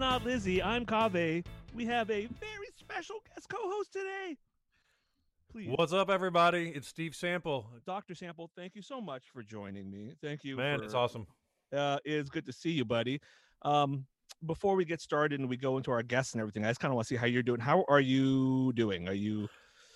Not Lizzie. I'm Kaveh. We have a very special guest co-host today. Please, What's up, everybody? It's Steve Sample. Dr. Sample, thank you so much for joining me. Thank you. Man, for, it's awesome. Uh, it's good to see you, buddy. Um, before we get started and we go into our guests and everything, I just kind of want to see how you're doing. How are you doing? Are you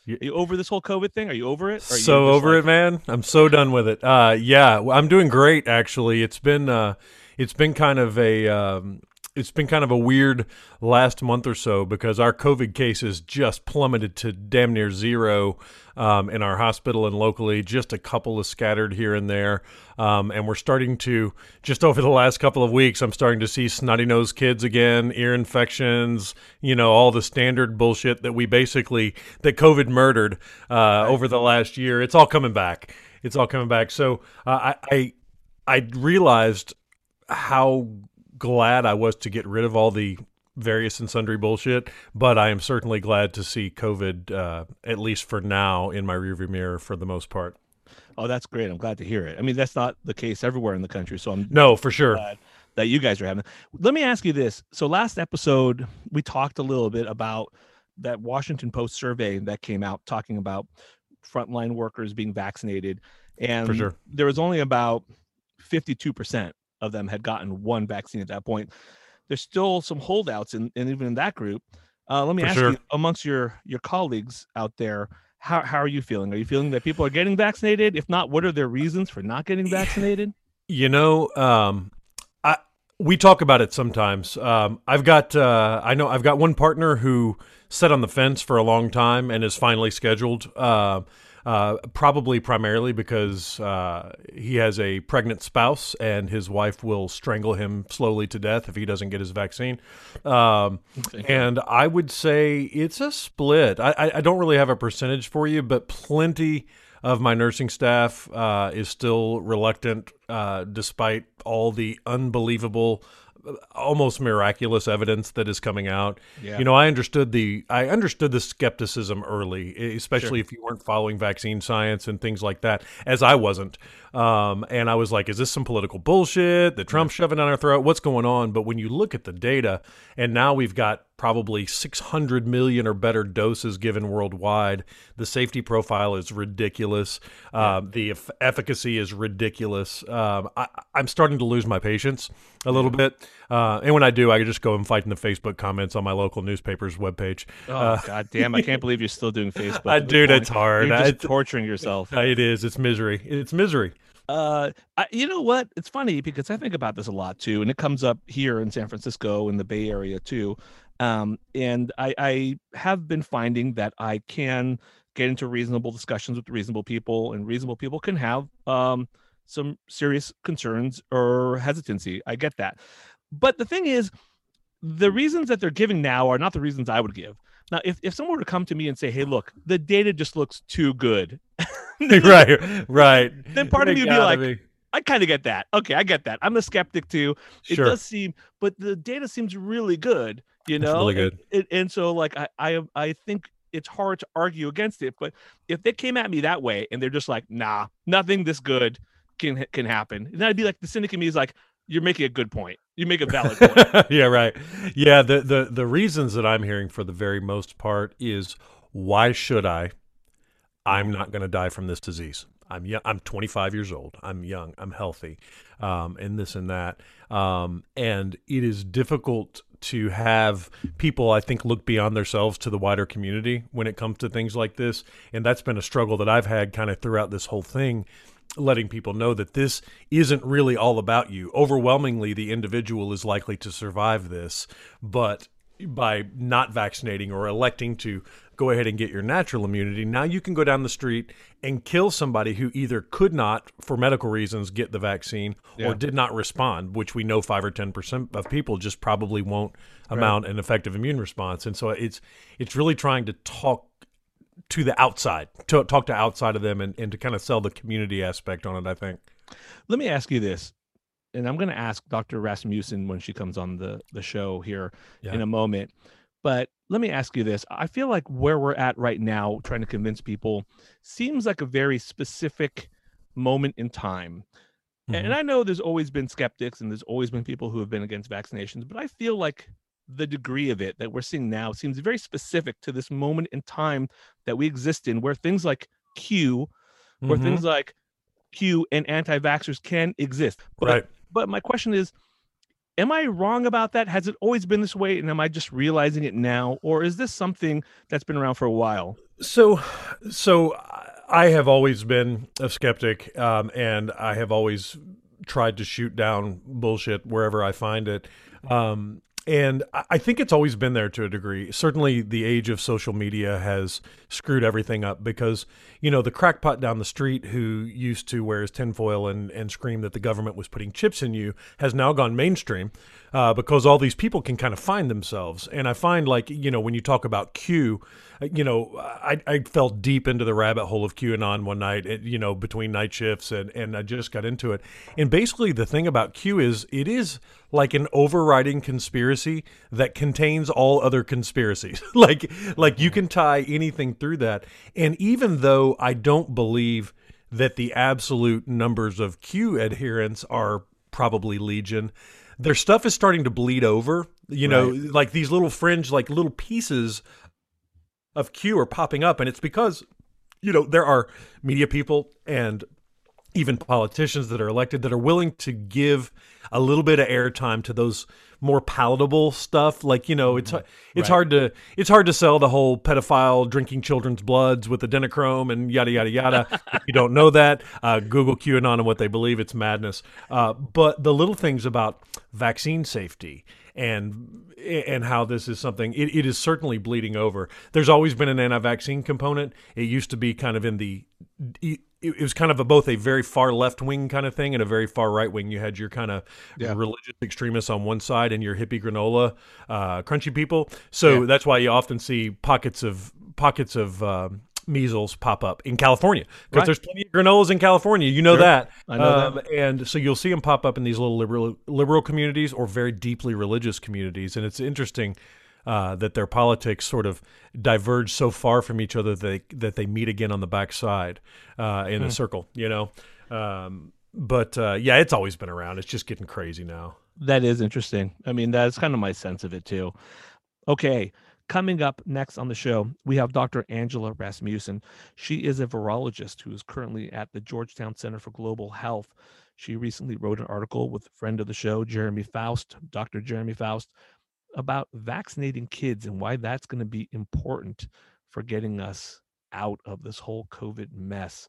are you over this whole COVID thing? Are you over it? Are you So over like- it, man. I'm so done with it. Uh, yeah, I'm doing great. Actually, it's been uh, it's been kind of a um, it's been kind of a weird last month or so because our COVID cases just plummeted to damn near zero um, in our hospital and locally. Just a couple of scattered here and there, um, and we're starting to just over the last couple of weeks. I'm starting to see snotty nosed kids again, ear infections, you know, all the standard bullshit that we basically that COVID murdered uh, over the last year. It's all coming back. It's all coming back. So uh, I, I I realized how glad I was to get rid of all the various and sundry bullshit, but I am certainly glad to see COVID, uh, at least for now, in my rearview mirror for the most part. Oh, that's great. I'm glad to hear it. I mean, that's not the case everywhere in the country, so I'm No, for sure. glad that you guys are having. Let me ask you this. So last episode we talked a little bit about that Washington Post survey that came out talking about frontline workers being vaccinated and sure. there was only about 52% of them had gotten one vaccine at that point. There's still some holdouts and in, even in that group. Uh, let me For ask sure. you amongst your your colleagues out there how, how are you feeling? Are you feeling that people are getting vaccinated? If not, what are their reasons for not getting vaccinated? You know, um, I we talk about it sometimes. Um, I've got uh, I know I've got one partner who sat on the fence for a long time and is finally scheduled. Uh, uh, probably primarily because uh, he has a pregnant spouse and his wife will strangle him slowly to death if he doesn't get his vaccine. Um, and I would say it's a split. I, I, don't really have a percentage for you, but plenty of my nursing staff uh, is still reluctant, uh, despite all the unbelievable, almost miraculous evidence that is coming out. Yeah. You know, I understood the I understood the skepticism early, especially if you weren't following vaccine science and things like that, as I wasn't. Um, and I was like, is this some political bullshit that Trump's shoving down our throat? What's going on? But when you look at the data, and now we've got probably 600 million or better doses given worldwide. The safety profile is ridiculous. Um, the eff- efficacy is ridiculous. Um, I, I'm starting to lose my patience a little bit. Uh, and when I do, I just go and fight in the Facebook comments on my local newspaper's webpage. Oh god damn! I can't believe you're still doing Facebook. I- dude, it's hard. You're I- torturing yourself. Uh, It is. It's misery. It's misery. Uh, I, you know what? It's funny because I think about this a lot too, and it comes up here in San Francisco in the Bay Area too. Um, and I, I have been finding that I can get into reasonable discussions with reasonable people, and reasonable people can have um some serious concerns or hesitancy. I get that, but the thing is, the reasons that they're giving now are not the reasons I would give. Now, if, if someone were to come to me and say, "Hey, look, the data just looks too good," right, right, then part of me would be like, be. I kind of get that. Okay, I get that. I'm a skeptic too. It sure. does seem, but the data seems really good. You know, it's really good. And, and, so, like, I, I, I think it's hard to argue against it. But if they came at me that way and they're just like, "Nah, nothing this good can can happen," and I'd be like, the cynic in me is like, "You're making a good point. You make a valid point." yeah, right. Yeah, the the the reasons that I'm hearing for the very most part is why should I? I'm not going to die from this disease. I'm young. I'm 25 years old. I'm young. I'm healthy, um, and this and that. Um, and it is difficult to have people, I think, look beyond themselves to the wider community when it comes to things like this. And that's been a struggle that I've had kind of throughout this whole thing, letting people know that this isn't really all about you. Overwhelmingly, the individual is likely to survive this, but by not vaccinating or electing to go ahead and get your natural immunity. Now you can go down the street and kill somebody who either could not, for medical reasons, get the vaccine yeah. or did not respond, which we know five or ten percent of people just probably won't amount right. an effective immune response. And so it's it's really trying to talk to the outside, to talk to outside of them, and, and to kind of sell the community aspect on it. I think. Let me ask you this. And I'm going to ask Dr. Rasmussen when she comes on the, the show here yeah. in a moment. But let me ask you this. I feel like where we're at right now, trying to convince people, seems like a very specific moment in time. Mm-hmm. And I know there's always been skeptics and there's always been people who have been against vaccinations, but I feel like the degree of it that we're seeing now seems very specific to this moment in time that we exist in, where things like Q, where mm-hmm. things like Q and anti vaxxers can exist. But, right. but my question is am I wrong about that? Has it always been this way, and am I just realizing it now, or is this something that's been around for a while? So, so I have always been a skeptic, um, and I have always tried to shoot down bullshit wherever I find it. Um, and I think it's always been there to a degree. Certainly, the age of social media has screwed everything up because, you know, the crackpot down the street who used to wear his tinfoil and, and scream that the government was putting chips in you has now gone mainstream uh, because all these people can kind of find themselves. And I find, like, you know, when you talk about Q, uh, you know, I, I fell deep into the rabbit hole of QAnon one night, you know, between night shifts, and, and I just got into it. And basically, the thing about Q is it is like an overriding conspiracy that contains all other conspiracies. like, like you can tie anything through that. And even though I don't believe that the absolute numbers of Q adherents are probably legion, their stuff is starting to bleed over. You know, right. like these little fringe, like little pieces of Q are popping up, and it's because you know there are media people and even politicians that are elected that are willing to give a little bit of airtime to those more palatable stuff. Like you know it's mm-hmm. it's right. hard to it's hard to sell the whole pedophile drinking children's bloods with adrenochrome and yada yada yada. If you don't know that uh, google qanon and what they believe it's madness. Uh, but the little things about vaccine safety and and how this is something it, it is certainly bleeding over. There's always been an anti-vaccine component. It used to be kind of in the it, was kind of a, both a very far left wing kind of thing and a very far right wing. You had your kind of yeah. religious extremists on one side and your hippie granola uh, crunchy people. So yeah. that's why you often see pockets of pockets of um, measles pop up in California because right. there's plenty of granolas in California. You know sure. that. I know um, that. And so you'll see them pop up in these little liberal liberal communities or very deeply religious communities, and it's interesting. Uh, that their politics sort of diverge so far from each other that they, that they meet again on the backside uh, in hmm. a circle, you know. Um, but uh, yeah, it's always been around. It's just getting crazy now. That is interesting. I mean, that's kind of my sense of it too. Okay, Coming up next on the show, we have Dr. Angela Rasmussen. She is a virologist who is currently at the Georgetown Center for Global Health. She recently wrote an article with a friend of the show, Jeremy Faust, Dr. Jeremy Faust, about vaccinating kids and why that's going to be important for getting us out of this whole COVID mess.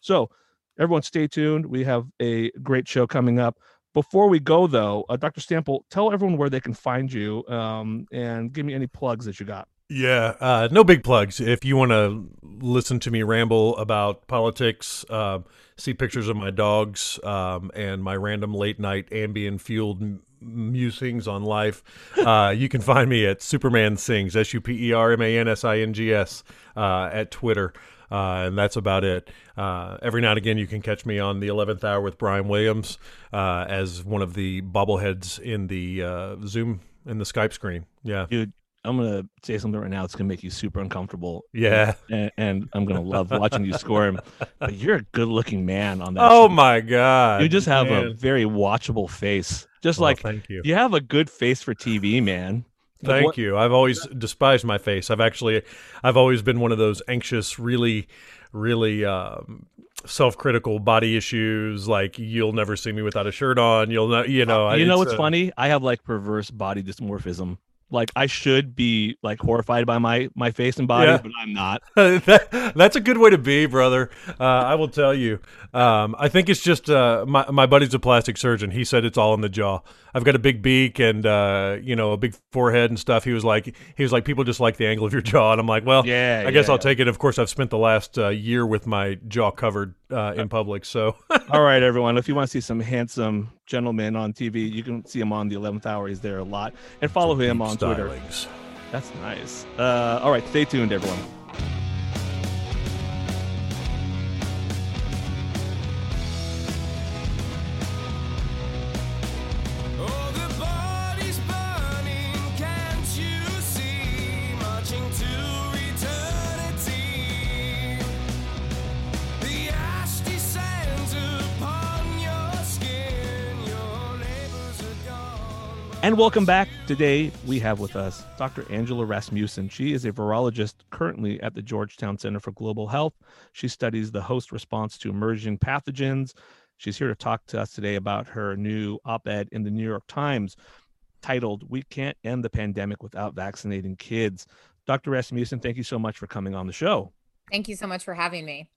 So, everyone, stay tuned. We have a great show coming up. Before we go, though, uh, Dr. Sample, tell everyone where they can find you um, and give me any plugs that you got. Yeah, uh, no big plugs. If you want to listen to me ramble about politics, uh, see pictures of my dogs um, and my random late night Ambien fueled musings on life, uh, you can find me at Superman Sings, S U P E R M A N S I N G S, uh, at Twitter. Uh, and that's about it. Uh, every now and again, you can catch me on the 11th hour with Brian Williams uh, as one of the bobbleheads in the uh, Zoom in the Skype screen. Yeah, dude. I'm gonna say something right now. It's gonna make you super uncomfortable. Yeah, and, and I'm gonna love watching you squirm. But you're a good-looking man on that. Oh show. my god! You just have man. a very watchable face. Just Well, like thank you. You have a good face for TV, man. Thank what- you. I've always despised my face. I've actually, I've always been one of those anxious, really, really um, self-critical body issues. Like you'll never see me without a shirt on. You'll not, you know. I- You know what's funny? I have like perverse body dysmorphism. Like I should be like horrified by my my face and body, Yeah. but I'm not. that, that's a good way to be, brother. Uh, I will tell you. Um, I think it's just uh, my my buddy's a plastic surgeon. He said it's all in the jaw. I've got a big beak and uh, you know a big forehead and stuff. He was like he was like people just like the angle of your jaw, and I'm like, well, Yeah, I guess yeah. I'll take it. Of course, I've spent the last uh, year with my jaw covered uh, in public, so All right, everyone. If you want to see some handsome gentlemen on TV, you can see him on the 11th hour. He's there a lot, and follow him on Twitter. That's nice. Uh, all right, stay tuned, everyone. And welcome back. Today we have with us Dr. Angela Rasmussen. She is a virologist currently at the Georgetown Center for Global Health. She studies the host response to emerging pathogens. She's here to talk to us today about her new op ed in the New York Times titled, We Can't End the Pandemic Without Vaccinating Kids. Dr. Rasmussen, thank you so much for coming on the show. Thank you so much for having me.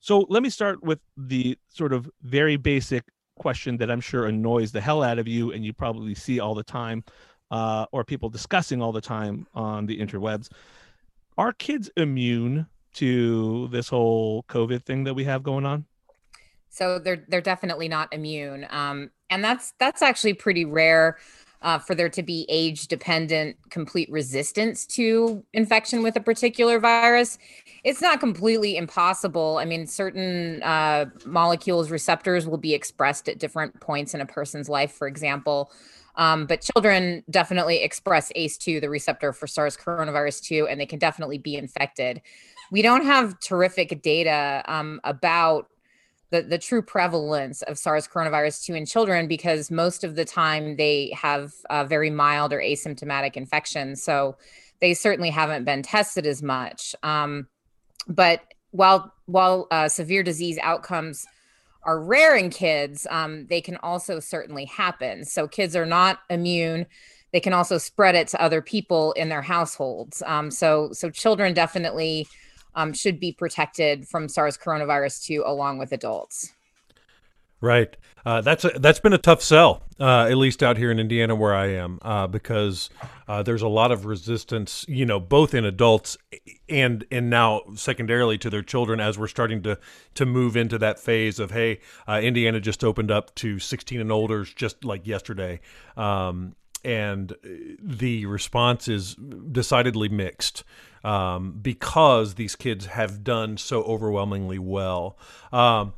So let me start with the sort of very basic question that I'm sure annoys the hell out of you, and you probably see all the time, uh, or people discussing all the time on the interwebs. Are kids immune to this whole COVID thing that we have going on? So they're they're definitely not immune, um, and that's that's actually pretty rare uh, for there to be age dependent complete resistance to infection with a particular virus. It's not completely impossible. I mean, certain uh, molecules receptors will be expressed at different points in a person's life, for example. Um, but children definitely express ACE2, the receptor for SARS coronavirus 2, and they can definitely be infected. We don't have terrific data um, about the, the true prevalence of SARS coronavirus 2 in children because most of the time they have uh, very mild or asymptomatic infections. So they certainly haven't been tested as much. Um, but while while uh, severe disease outcomes are rare in kids, um, they can also certainly happen. So kids are not immune. They can also spread it to other people in their households. Um, so so children definitely um, should be protected from SARS coronavirus 2 along with adults. Right. Uh, that's a, that's been a tough sell, uh, at least out here in Indiana where I am, uh, because uh, there's a lot of resistance, you know, both in adults and and now secondarily to their children as we're starting to to move into that phase of hey, uh, Indiana just opened up to 16 and older just like yesterday. Um, and the response is decidedly mixed um, because these kids have done so overwhelmingly well. Um,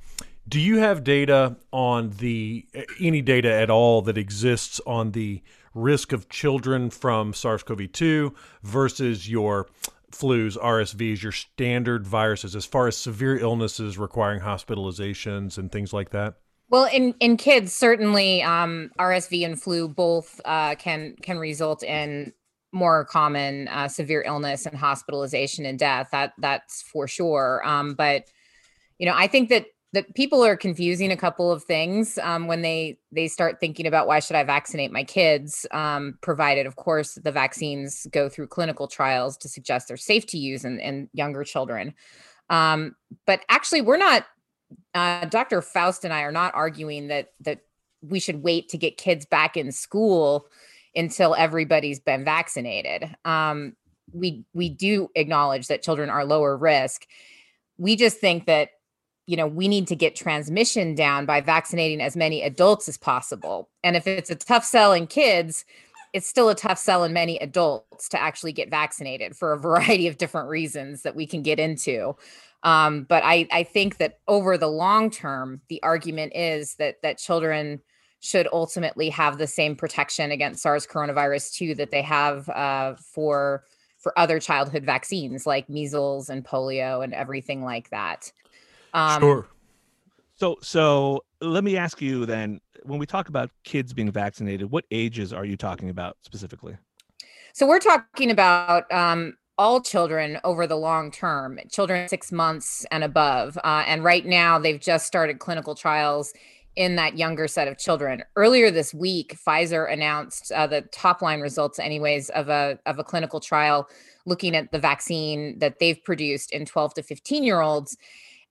do you have data on the any data at all that exists on the risk of children from SARS-CoV-2 versus your flus, RSVs, your standard viruses, as far as severe illnesses requiring hospitalizations and things like that? Well, in in kids, certainly um, RSV and flu both uh, can can result in more common uh, severe illness and hospitalization and death. That that's for sure. Um, but you know, I think that that people are confusing a couple of things um, when they they start thinking about why should I vaccinate my kids, um, provided of course the vaccines go through clinical trials to suggest they're safe to use in, in younger children. Um, but actually, we're not uh, Dr. Faust and I are not arguing that that we should wait to get kids back in school until everybody's been vaccinated. Um, we we do acknowledge that children are lower risk. We just think that you know, we need to get transmission down by vaccinating as many adults as possible. And if it's a tough sell in kids, it's still a tough sell in many adults to actually get vaccinated for a variety of different reasons that we can get into. Um, but I, I think that over the long term, the argument is that that children should ultimately have the same protection against SARS coronavirus 2 that they have uh, for for other childhood vaccines like measles and polio and everything like that. Um, sure. So so let me ask you then when we talk about kids being vaccinated, what ages are you talking about specifically? So we're talking about um, all children over the long term, children six months and above. Uh, and right now, they've just started clinical trials in that younger set of children. Earlier this week, Pfizer announced uh, the top line results, anyways, of a of a clinical trial looking at the vaccine that they've produced in 12 to 15 year olds.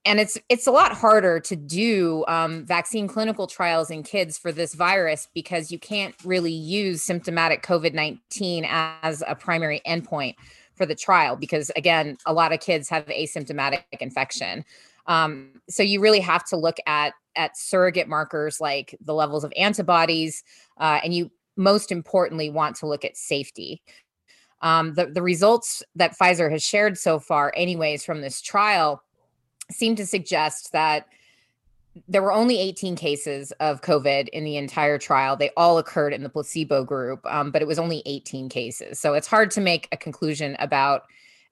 And it's it's a lot harder to do um, vaccine clinical trials in kids for this virus because you can't really use symptomatic COVID 19 as a primary endpoint for the trial because again, a lot of kids have asymptomatic infection. Um, so you really have to look at at surrogate markers like the levels of antibodies, uh, and you most importantly want to look at safety. Um, the the results that Pfizer has shared so far, anyways, from this trial, seem to suggest that there were only 18 cases of COVID in the entire trial. They all occurred in the placebo group, um, but it was only 18 cases. So it's hard to make a conclusion about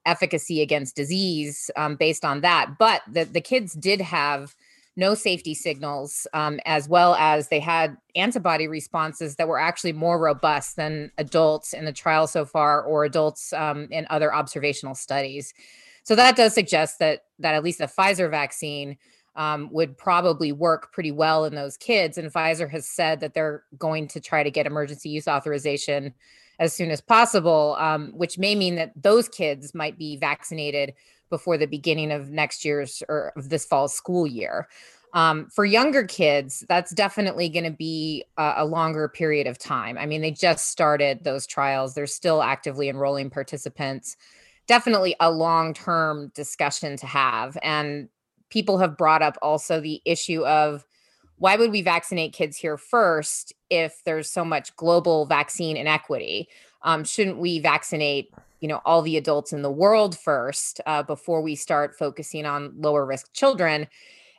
efficacy against disease um, based on that. But the, the kids did have no safety signals, um, as well as they had antibody responses that were actually more robust than adults in the trial so far or adults um, in other observational studies. So that does suggest that that at least the Pfizer vaccine um, would probably work pretty well in those kids. And Pfizer has said that they're going to try to get emergency use authorization as soon as possible, um, which may mean that those kids might be vaccinated before the beginning of next year's or of this fall school year. Um, for younger kids, that's definitely going to be a, a longer period of time. I mean, they just started those trials, they're still actively enrolling participants. Definitely a long term discussion to have. And people have brought up also the issue of why would we vaccinate kids here first if there's so much global vaccine inequity? Um, shouldn't we vaccinate, you know, all the adults in the world first uh, before we start focusing on lower risk children?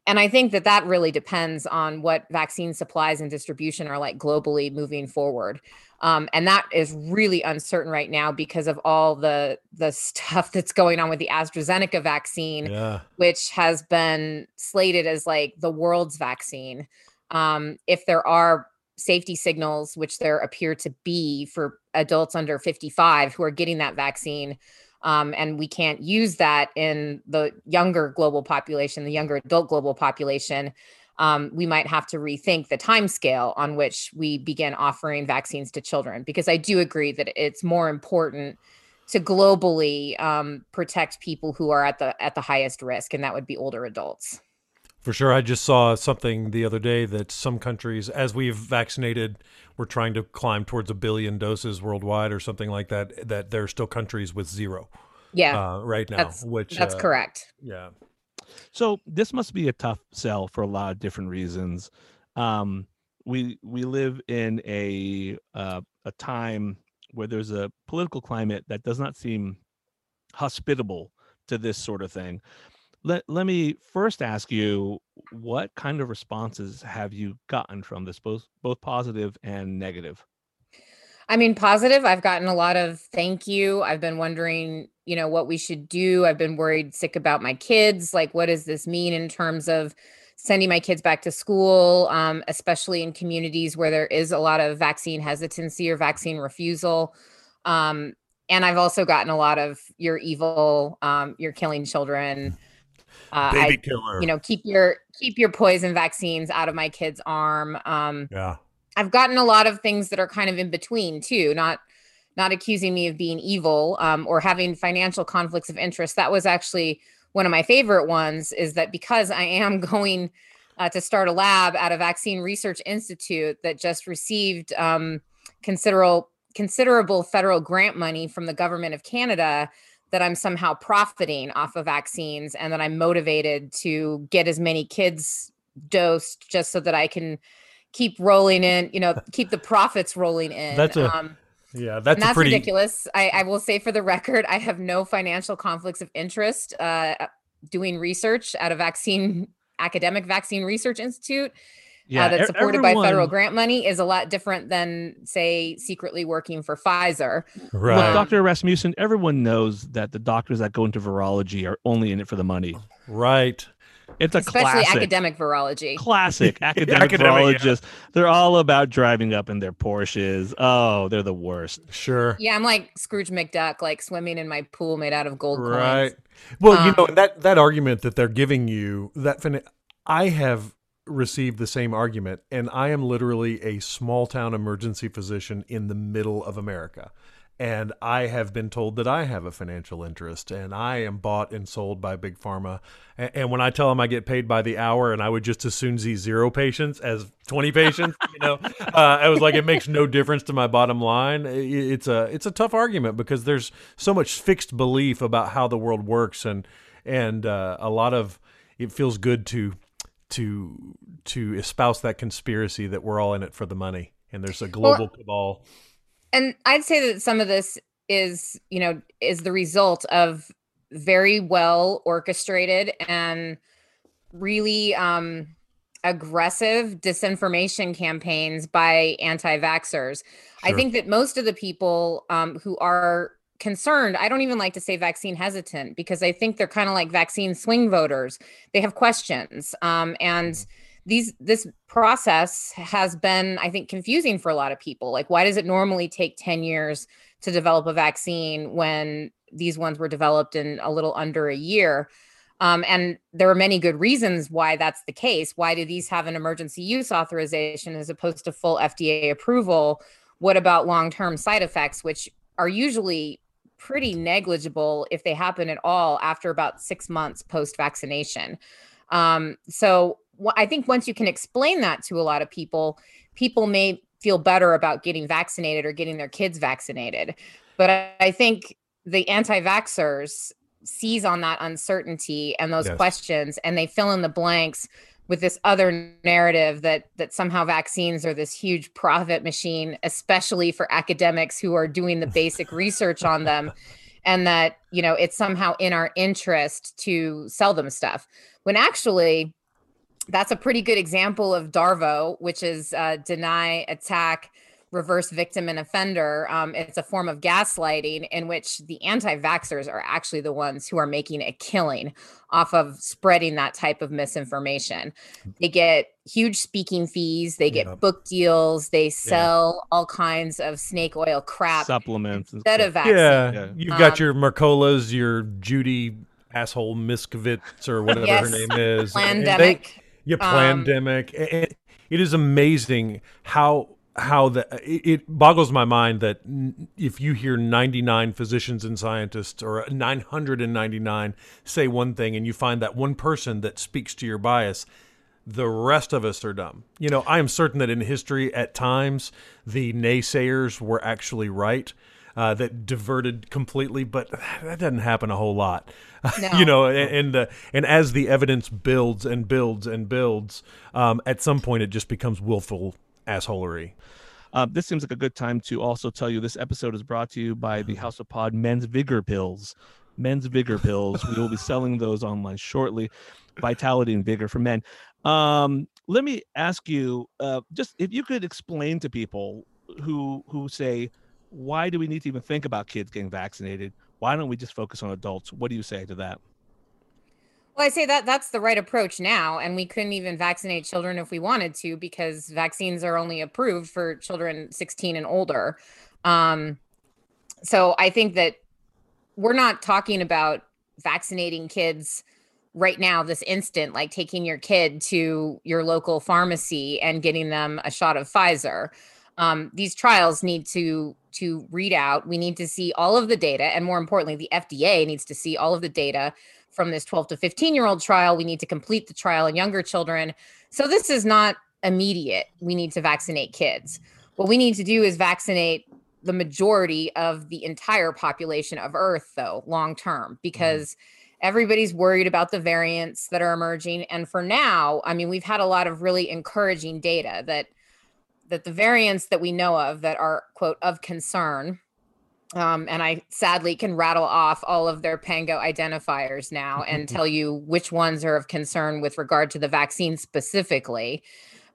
And I think that that really depends on what vaccine supplies and distribution are like globally moving forward. Um, and that is really uncertain right now because of all the the stuff that's going on with the AstraZeneca vaccine, Yeah. which has been slated as like the world's vaccine. Um, if there are safety signals, which there appear to be for adults under 55 who are getting that vaccine, um, and we can't use that in the younger global population, the younger adult global population, um, we might have to rethink the time scale on which we begin offering vaccines to children. Because I do agree that it's more important to globally um, protect people who are at the at the highest risk, and that would be older adults. For sure. I just saw something the other day that some countries, as we've vaccinated, we're trying to climb towards a billion doses worldwide or something like that, that there are still countries with zero Yeah, uh, right now. that's which that's uh, correct. Yeah. So this must be a tough sell for a lot of different reasons. Um, we we live in a uh, a time where there's a political climate that does not seem hospitable to this sort of thing. Let let me first ask you what kind of responses have you gotten from this, both both positive and negative? I mean, positive. I've gotten a lot of thank you. I've been wondering, you know, what we should do. I've been worried sick about my kids. Like, what does this mean in terms of sending my kids back to school, um, especially in communities where there is a lot of vaccine hesitancy or vaccine refusal? Um, and I've also gotten a lot of you're evil, um, you're killing children. Uh, I, killer. you know, keep your keep your poison vaccines out of my kid's arm. Um, yeah. I've gotten a lot of things that are kind of in between too, not not accusing me of being evil um, or having financial conflicts of interest. That was actually one of my favorite ones. Is that because I am going uh, to start a lab at a vaccine research institute that just received um, considerable considerable federal grant money from the government of Canada. That I'm somehow profiting off of vaccines and that I'm motivated to get as many kids dosed just so that I can keep rolling in, you know, keep the profits rolling in. That's a- um, Yeah, that's, that's pretty ridiculous. I, I will say for the record, I have no financial conflicts of interest uh, doing research at a vaccine academic vaccine research institute Yeah, uh, that's supported by federal grant money is a lot different than say secretly working for Pfizer. right. Look, Um, Dr. Rasmussen, everyone knows that the doctors that go into virology are only in it for the money. right. It's a Especially classic. academic virology. Classic academic Academic, yeah. virologists. They're all about driving up in their Porsches. Oh, they're the worst. Sure. Yeah, I'm like Scrooge McDuck, like swimming in my pool made out of gold Right. coins. Well, you know Um, that that argument that they're giving you that fin- I have received the same argument, and I am literally a small town emergency physician in the middle of America. And I have been told that I have a financial interest, and I am bought and sold by big pharma. And, when I tell them I get paid by the hour, and I would just as soon see zero patients as twenty patients, you know, uh, I was like, it makes no difference to my bottom line. It's a it's a tough argument because there's so much fixed belief about how the world works, and and uh, a lot of it feels good to to to espouse that conspiracy that we're all in it for the money, and there's a global cabal. And I'd say that some of this is, you know, is the result of very well orchestrated and really um aggressive disinformation campaigns by anti-vaxxers. I think that most of the people um, who are concerned, I don't even like to say vaccine hesitant because I think they're kind of like vaccine swing voters. They have questions. Um, and these this process has been, I think, confusing for a lot of people. Like, why does it normally take 10 years to develop a vaccine when these ones were developed in a little under a year? Um, and there are many good reasons why that's the case. Why do these have an emergency use authorization as opposed to full FDA approval? What about long term side effects, which are usually pretty negligible if they happen at all after about six months post vaccination? Um, so wh- I think once you can explain that to a lot of people, people may feel better about getting vaccinated or getting their kids vaccinated. But I, I think the anti vaxxers seize on that uncertainty and those Yes. questions and they fill in the blanks with this other narrative that that somehow vaccines are this huge profit machine especially for academics who are doing the basic research on them and that you know it's somehow in our interest to sell them stuff. When actually that's a pretty good example of darvo which is uh, deny attack reverse victim and offender um, it's a form of gaslighting in which the anti-vaxxers are actually the ones who are making a killing off of spreading that type of misinformation they get huge speaking fees they get Yeah. book deals they sell all kinds of snake oil crap Supplements. instead of vaccine Yeah, Yeah. you've got Um, your Mercolas, your Judy asshole Miskovitz or whatever Yes. her name is. and they- Pandemic. Yeah, Um, pandemic. It is amazing how how the it, it boggles my mind that if you hear 99 physicians and scientists or 999 say one thing and you find that one person that speaks to your bias the rest of us are dumb. You know, I am certain that in history, at times, the naysayers were actually right, uh, that diverted completely, but that doesn't happen a whole lot. No. you know, and and, uh, and as the evidence builds and builds and builds, um, at some point it just becomes willful assholery. Uh, this seems like a good time to also tell you this episode is brought to you by the House of Pod Men's Vigor Pills. Men's Vigor Pills. We will be selling those online shortly. Vitality and Vigor for men. Um, let me ask you, uh, just if you could explain to people who who say, why do we need to even think about kids getting vaccinated? Why don't we just focus on adults? What do you say to that? Well, I say that that's the right approach now, and we couldn't even vaccinate children if we wanted to because vaccines are only approved for children 16 and older. Um, so I think that we're not talking about vaccinating kids right now, this instant, like taking your kid to your local pharmacy and getting them a shot of Pfizer. Um, these trials need to to read out. We need to see all of the data, and more importantly, the FDA needs to see all of the data from this 12 to 15 year old trial. We need to complete the trial in younger children. So this is not immediate. We need to vaccinate kids. What we need to do is vaccinate the majority of the entire population of Earth, though, long term, mm-hmm. because everybody's worried about the variants that are emerging. And for now, I mean, we've had a lot of really encouraging data that that the variants that we know of that are quote of concern um, and I sadly can rattle off all of their Pango identifiers now and tell you which ones are of concern with regard to the vaccine specifically.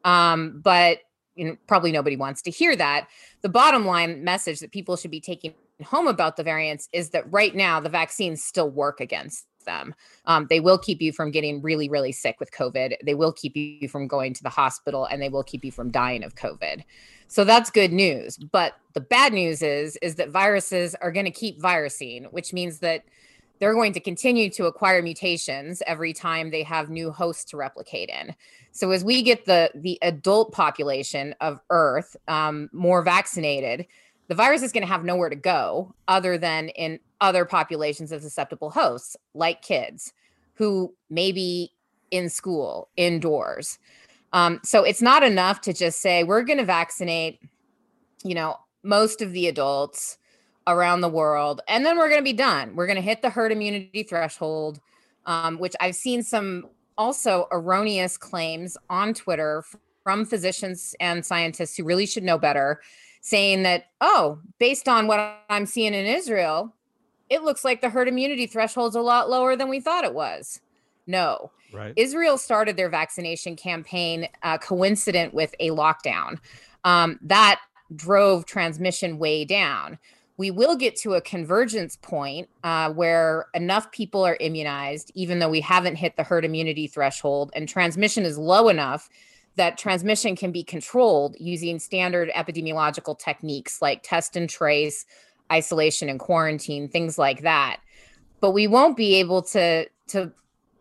Um, but you know, probably nobody wants to hear that. The bottom line message that people should be taking home about the variants is that right now the vaccines still work against them. Um, they will keep you from getting really, really sick with COVID. They will keep you from going to the hospital and they will keep you from dying of COVID. So that's good news. But the bad news is is that viruses are going to keep virusing, which means that they're going to continue to acquire mutations every time they have new hosts to replicate in. So as we get the the adult population of Earth um, more vaccinated, the virus is going to have nowhere to go other than in other populations of susceptible hosts, like kids who may be in school indoors. Um, so it's not enough to just say we're going to vaccinate, you know, most of the adults around the world, and then we're going to be done. We're going to hit the herd immunity threshold, um, which I've seen some also erroneous claims on Twitter from physicians and scientists who really should know better, saying that, oh, based on what I'm seeing in Israel, it looks like the herd immunity threshold's a lot lower than we thought it was. No, Right. Israel started their vaccination campaign uh, coincident with a lockdown. Um, that drove transmission way down. We will get to a convergence point uh, where enough people are immunized, even though we haven't hit the herd immunity threshold, and transmission is low enough that transmission can be controlled using standard epidemiological techniques like test and trace, isolation and quarantine, things like that. But we won't be able to to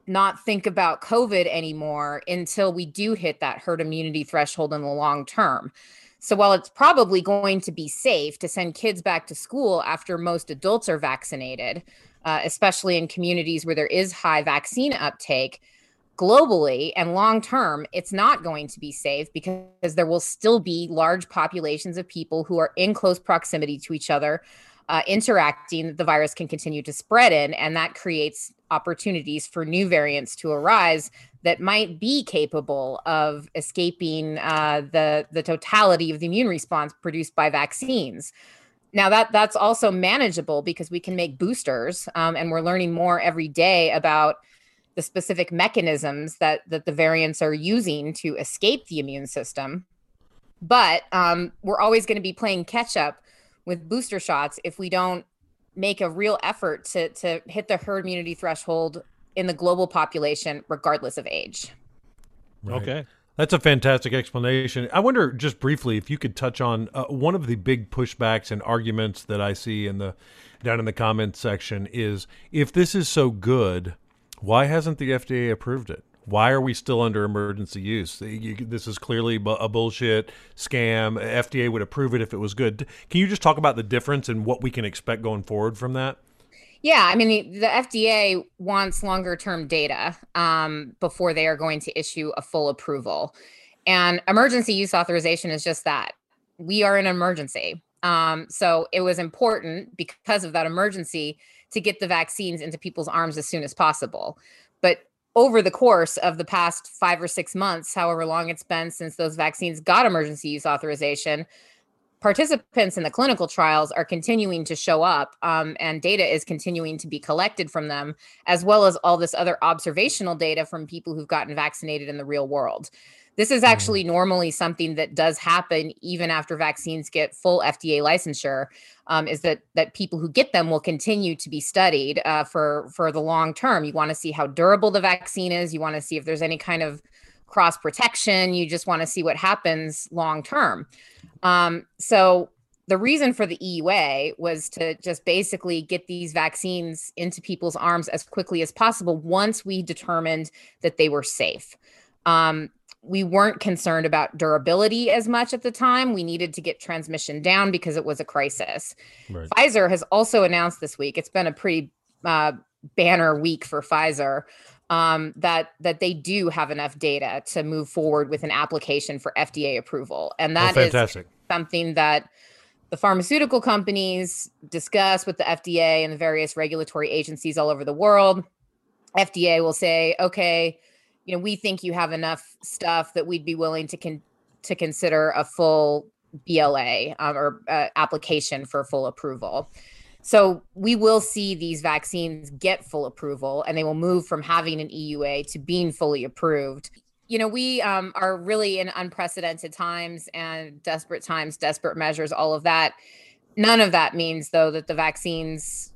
not think about COVID anymore until we do hit that herd immunity threshold in the long term. So while it's probably going to be safe to send kids back to school after most adults are vaccinated, uh, especially in communities where there is high vaccine uptake, globally and long term, it's not going to be safe because there will still be large populations of people who are in close proximity to each other, uh, interacting the virus can continue to spread in. And that creates opportunities for new variants to arise that might be capable of escaping uh, the, the totality of the immune response produced by vaccines. Now that that's also manageable because we can make boosters, um, and we're learning more every day about the specific mechanisms that that the variants are using to escape the immune system. But um, we're always going to be playing catch up with booster shots if we don't make a real effort to to hit the herd immunity threshold in the global population, regardless of age. Right. Okay. That's a fantastic explanation. I wonder, just briefly, if you could touch on uh, one of the big pushbacks and arguments that I see in the down in the comments section is if this is so good, why hasn't the FDA approved it? Why are we still under emergency use? This is clearly a bullshit scam. FDA would approve it if it was good. Can you just talk about the difference and what we can expect going forward from that? Yeah, I mean the, the FDA wants longer term data um, before they are going to issue a full approval, and emergency use authorization is just that. We are in an emergency, um, so it was important because of that emergency to get the vaccines into people's arms as soon as possible. But over the course of the past five or six months, however long it's been since those vaccines got emergency use authorization, participants in the clinical trials are continuing to show up um, and data is continuing to be collected from them as well as all this other observational data from people who've gotten vaccinated in the real world this is actually normally something that does happen even after vaccines get full fda licensure um, is that that people who get them will continue to be studied uh, for for the long term. You want to see how durable the vaccine is. You want to see if there's any kind of cross protection. You just want to see what happens long term. Um, so the reason for the EUA was to just basically get these vaccines into people's arms as quickly as possible once we determined that they were safe. Um, we weren't concerned about durability as much at the time. We needed to get transmission down because it was a crisis. Right. Pfizer has also announced this week, it's been a pretty uh, banner week for Pfizer. Um, that that they do have enough data to move forward with an application for FDA approval, and Oh, that is fantastic. something that the pharmaceutical companies discuss with the FDA and the various regulatory agencies all over the world. FDA will say, okay, you know, we think you have enough stuff that we'd be willing to con- to consider a full BLA um, or uh, application for full approval. So we will see these vaccines get full approval and they will move from having an EUA to being fully approved. You know, we um, are really in unprecedented times and desperate times, desperate measures, all of that. None of that means, though, that the vaccines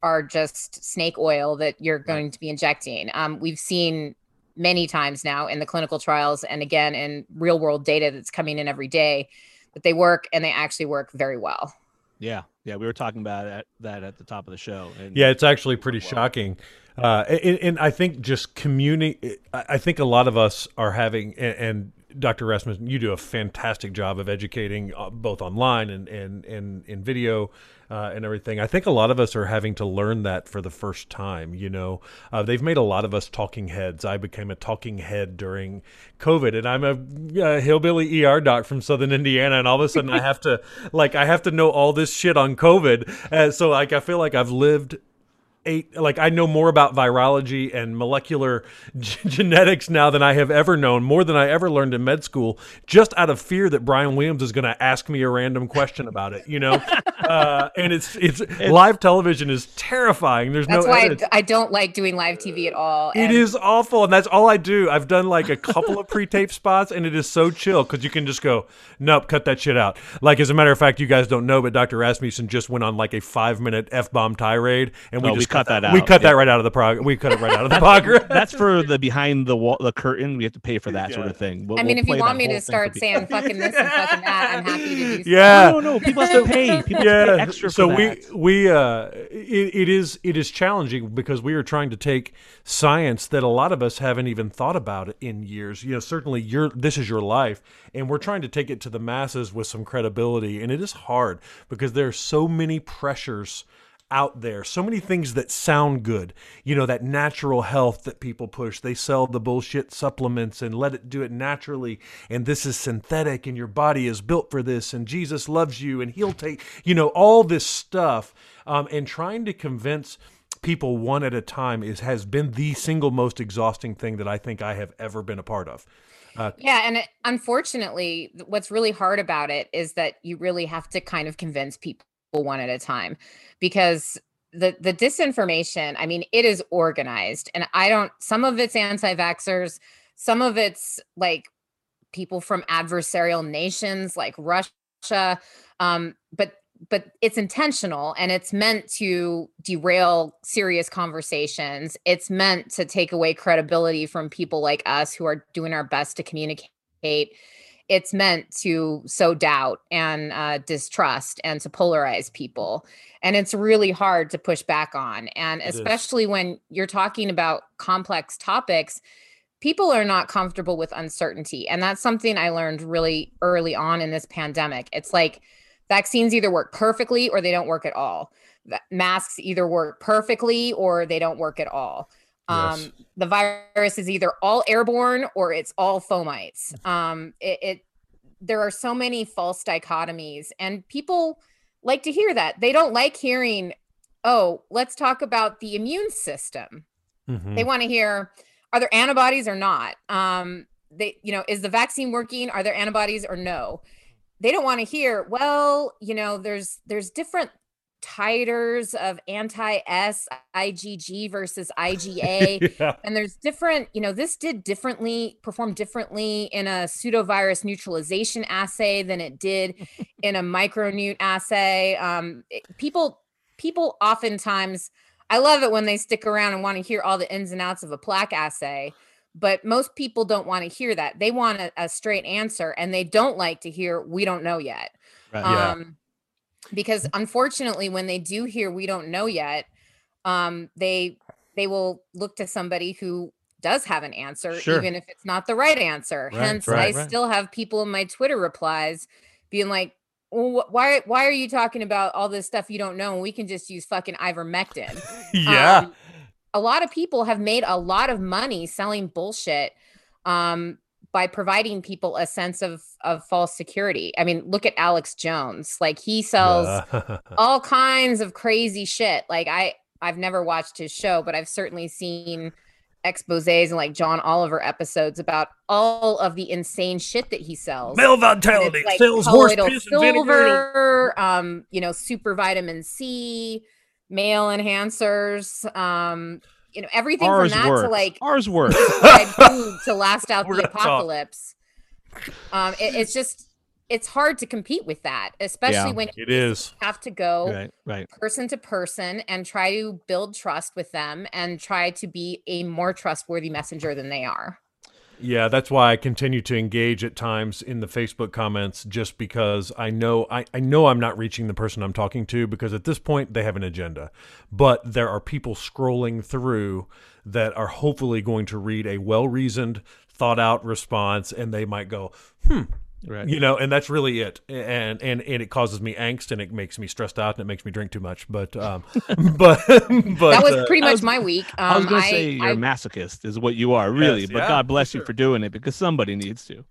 are just snake oil that you're going to be injecting. Um, we've seen many times now in the clinical trials and again in real world data that's coming in every day that they work and they actually work very well. Yeah, yeah, we were talking about that, that at the top of the show. And Yeah, it's actually pretty shocking. Uh, and, and I think just community. I think a lot of us are having, and, and Dr. Rasmussen, you do a fantastic job of educating uh, both online and and and in video uh, and everything. I think a lot of us are having to learn that for the first time. You know, uh, they've made a lot of us talking heads. I became a talking head during COVID, and I'm a uh, hillbilly ER doc from Southern Indiana, and all of a sudden I have to like I have to know all this shit on COVID. Uh, so like I feel like I've lived eight like i know more about virology and molecular g- genetics now than i have ever known more than i ever learned in med school just out of fear that brian williams is going to ask me a random question about it you know uh, and it's, it's live television is terrifying there's no That's no why I, edits. d- I don't like doing live TV at all. It and- is awful, and that's all I do. I've done like a couple of pre-tape spots, and it is so chill because you can just go, "Nope, cut that shit out." Like as a matter of fact, you guys don't know, but Dr. Rasmussen just went on like a five-minute f-bomb tirade, and we Oh, we just cut that We out, cut yeah. that right out of the prog. We cut it right out of the progress. That's for the behind the wall, the curtain. We have to pay for that sort of thing. We'll- I mean, we'll if you want me to start saying fucking this and fucking that, I'm happy to do so. yeah. No, no, no. People have to pay. People have to pay extra so for we we uh it, it is it is challenging because we are trying to take science that a lot of us haven't even thought about in years you know certainly your this is your life and we're trying to take it to the masses with some credibility and it is hard because there are so many pressures out there. So many things that sound good you know that natural health that people push. They sell the bullshit supplements and let it do it naturally. And this is synthetic and your body is built for this and jesus loves you and he'll take you know all this stuff. Um, and trying to convince people one at a time is has been the single most exhausting thing that i think i have ever been a part of. Yeah, and it, unfortunately, what's really hard about it is that you really have to kind of convince people one at a time because the the disinformation, I mean, it is organized and I don't some of it's anti-vaxxers, some of it's like people from adversarial nations like Russia um but but it's intentional and it's meant to derail serious conversations. It's meant to take away credibility from people like us who are doing our best to communicate. It's meant to sow doubt and uh, distrust and to polarize people. And it's really hard to push back on. And especially when you're talking about complex topics, people are not comfortable with uncertainty. And that's something I learned really early on in this pandemic. It's like, vaccines either work perfectly or they don't work at all. Masks either work perfectly or they don't work at all. Um, Yes. The virus is either all airborne or it's all fomites. Um, it, it there are so many false dichotomies, and people like to hear that. They don't like hearing, "Oh, let's talk about the immune system." Mhm. They want to hear are there antibodies or not? Um, they, you know, is the vaccine working? Are there antibodies or no? They don't want to hear, well, you know, there's there's different titers of anti-S IgG versus IgA. yeah. And there's different, you know, this did differently, perform differently in a pseudovirus neutralization assay than it did in a microneut assay. Um, it- people, people oftentimes, I love it when they stick around and want to hear all the ins and outs of a plaque assay, but most people don't want to hear that. They want a, a straight answer, and they don't like to hear "we don't know yet." Right. Um, because unfortunately, when they do hear "we don't know yet," um, they they will look to somebody who does have an answer, Sure. even if it's not the right answer. Right, Hence, right, I right. still have people in my Twitter replies being like, well, wh- why why are you talking about all this stuff you don't know? And we can just use fucking ivermectin. yeah. Um, a lot of people have made a lot of money selling bullshit um, by providing people a sense of of false security. I mean, look at Alex Jones. Like he sells Uh, all kinds of crazy shit. Like I I've never watched his show, but I've certainly seen exposés and like John Oliver episodes about all of the insane shit that he sells. Male vitality like sells horse piss and vinegar. silver, um, you know, super vitamin C, male enhancers, um, you know, everything Ours from that works. to like Ours works. fried food to last out We're the apocalypse. Um, it- it's just it's hard to compete with that, especially Yeah, when It is. you have to go right, right. person to person and try to build trust with them and try to be a more trustworthy messenger than they are. Yeah, that's why I continue to engage at times in the Facebook comments just because I know I, I know I'm not reaching the person I'm talking to because at this point they have an agenda. But there are people scrolling through that are hopefully going to read a well reasoned, thought out response and they might go, hmm, Right. you know, and that's really it. And and and it causes me angst and it makes me stressed out and it makes me drink too much. But um but but that was uh, pretty I much was- my week. Um, I was going to say you're I- a masochist, is what you are, really. Yes, but yeah, God for bless you sure. for doing it because somebody needs to.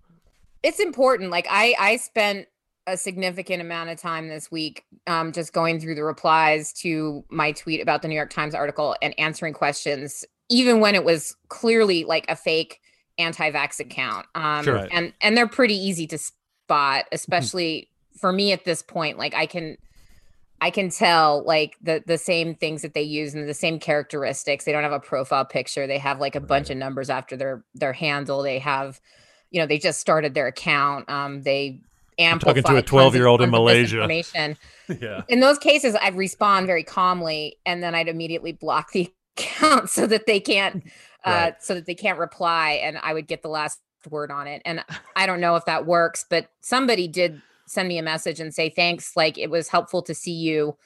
it's important like i i spent a significant amount of time this week um, just going through the replies to my tweet about the new york times article and answering questions even when it was clearly like a fake anti-vax account um, Sure. And and they're pretty easy to spot especially for me at this point like i can I can tell like the the same things that they use and the same characteristics. They don't have a profile picture. They have like a bunch of numbers after their their handle. They have, you know, they just started their account. Um, they amplify talking to a 12-year-old in Malaysia. yeah. In those cases, I'd respond very calmly, and then I'd immediately block the account so that they can't, uh, Right. so that they can't reply, and I would get the last word on it. And I don't know if that works, but somebody did send me a message and say thanks. Like it was helpful to see you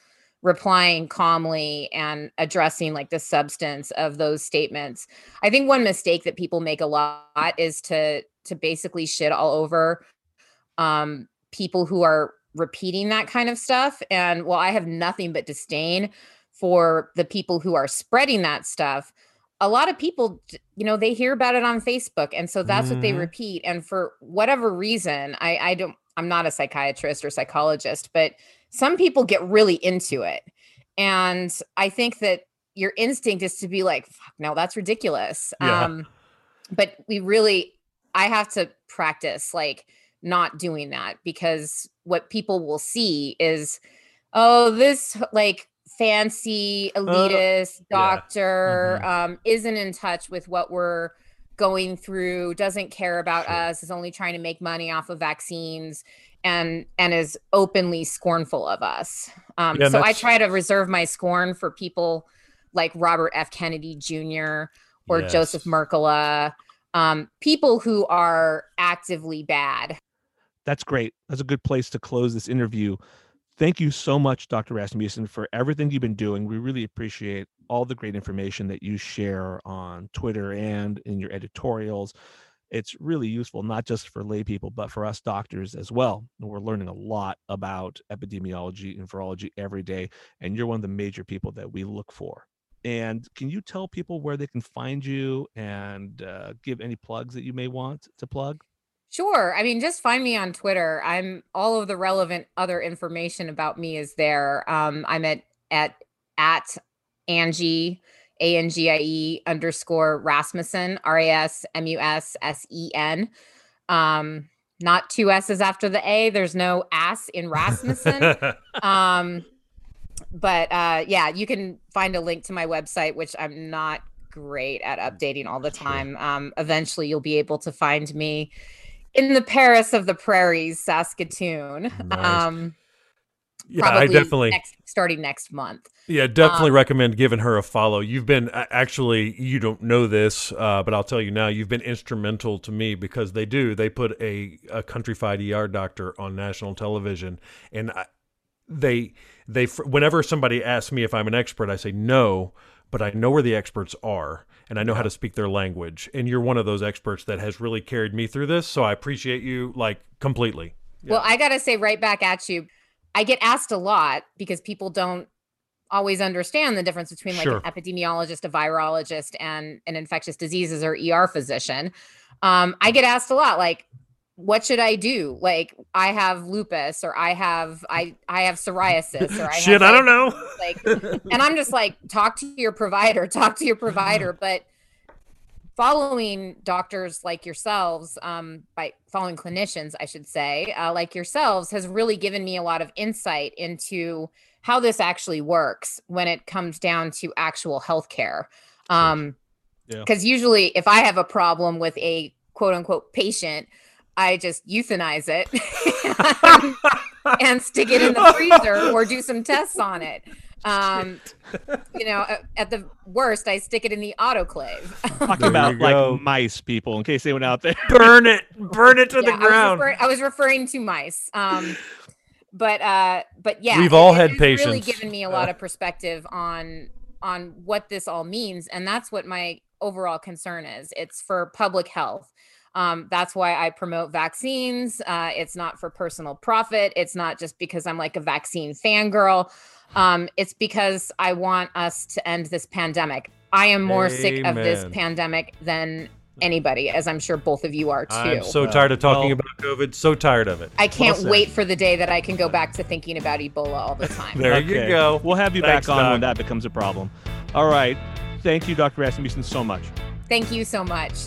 replying calmly and addressing like the substance of those statements. I think one mistake that people make a lot is to to basically shit all over um people who are repeating that kind of stuff and while I have nothing but disdain for the people who are spreading that stuff a lot of people you know they hear about it on Facebook and so that's what they Mhm. repeat and for whatever reason I I don't I'm not a psychiatrist or psychologist but some people get really into it and I think that your instinct is to be like Fuck, no that's ridiculous Yeah. um but we really I have to practice like not doing that because what people will see is oh this like fancy elitist Uh, yeah. doctor Mhm. um isn't in touch with what we're going through doesn't care about Sure. us is only trying to make money off of vaccines and and is openly scornful of us um Yeah, so i try to reserve my scorn for people like robert f kennedy jr or joseph Yes. mercola um people who are actively bad That's great. That's a good place to close this interview. Thank you so much, Dr. Rasmussen, for everything you've been doing. We really appreciate all the great information that you share on Twitter and in your editorials. It's really useful, not just for lay people, but for us doctors as well. We're learning a lot about epidemiology and virology every day. And you're one of the major people that we look for. And can you tell people where they can find you and uh, give any plugs that you may want to plug? Sure. I mean, just find me on Twitter. I'm all of the relevant other information about me is there. Um, I'm at at at Angie A N G I E underscore Rasmussen R A S M U S S E N. Um, not two S's after the A. There's no ass in Rasmussen. um but uh yeah you can find a link to my website which i'm not great at updating all the time um eventually you'll be able to find me in the paris of the prairies saskatoon Nice. um yeah, I definitely next, starting next month Yeah, definitely Um, recommend giving her a follow. You've been actually, you don't know this, uh, but I'll tell you now. You've been instrumental to me because they do. They put a, a countrified ER doctor on national television, and I, they they whenever somebody asks me if I'm an expert, I say no, but I know where the experts are, and I know how to speak their language. And you're one of those experts that has really carried me through this. So I appreciate you like completely. well i gotta say right back at you i get asked a lot because people don't always understand the difference between like Sure. an epidemiologist a virologist and an infectious diseases or er physician Um, I get asked a lot, like, what should I do? Like, I have lupus, or I have I I have psoriasis, or I have, Shit, I don't know. like and i'm just like talk to your provider talk to your provider but following doctors like yourselves um, by following clinicians i should say uh, like yourselves has really given me a lot of insight into how this actually works when it comes down to actual healthcare um Yeah. because usually if i have a problem with a quote unquote patient i just euthanize it and stick it in the freezer or do some tests on it. Um, you know, at- at the worst, I stick it in the autoclave. Talking There about like go. mice, people, in case anyone out there. Burn it. Burn it to Yeah, the ground. I was, refer- I was referring to mice. Um, but uh, but yeah, We've all it- had it's Really given me a lot of perspective on on what this all means, and that's what my overall concern is. It's for public health. Um, that's why I promote vaccines. Uh, it's not for personal profit. It's not just because I'm like a vaccine fangirl. Um, it's because I want us to end this pandemic. I am more sick of this pandemic than anybody, as I'm sure both of you are too. I'm so tired of talking well- about COVID. So tired of it. I can't Well wait for the day that I can go back to thinking about Ebola all the time. There you go. We'll have you Thanks, back on when that becomes a problem. All right. Thank you, Dr. Rasmussen, so much. Thank you so much.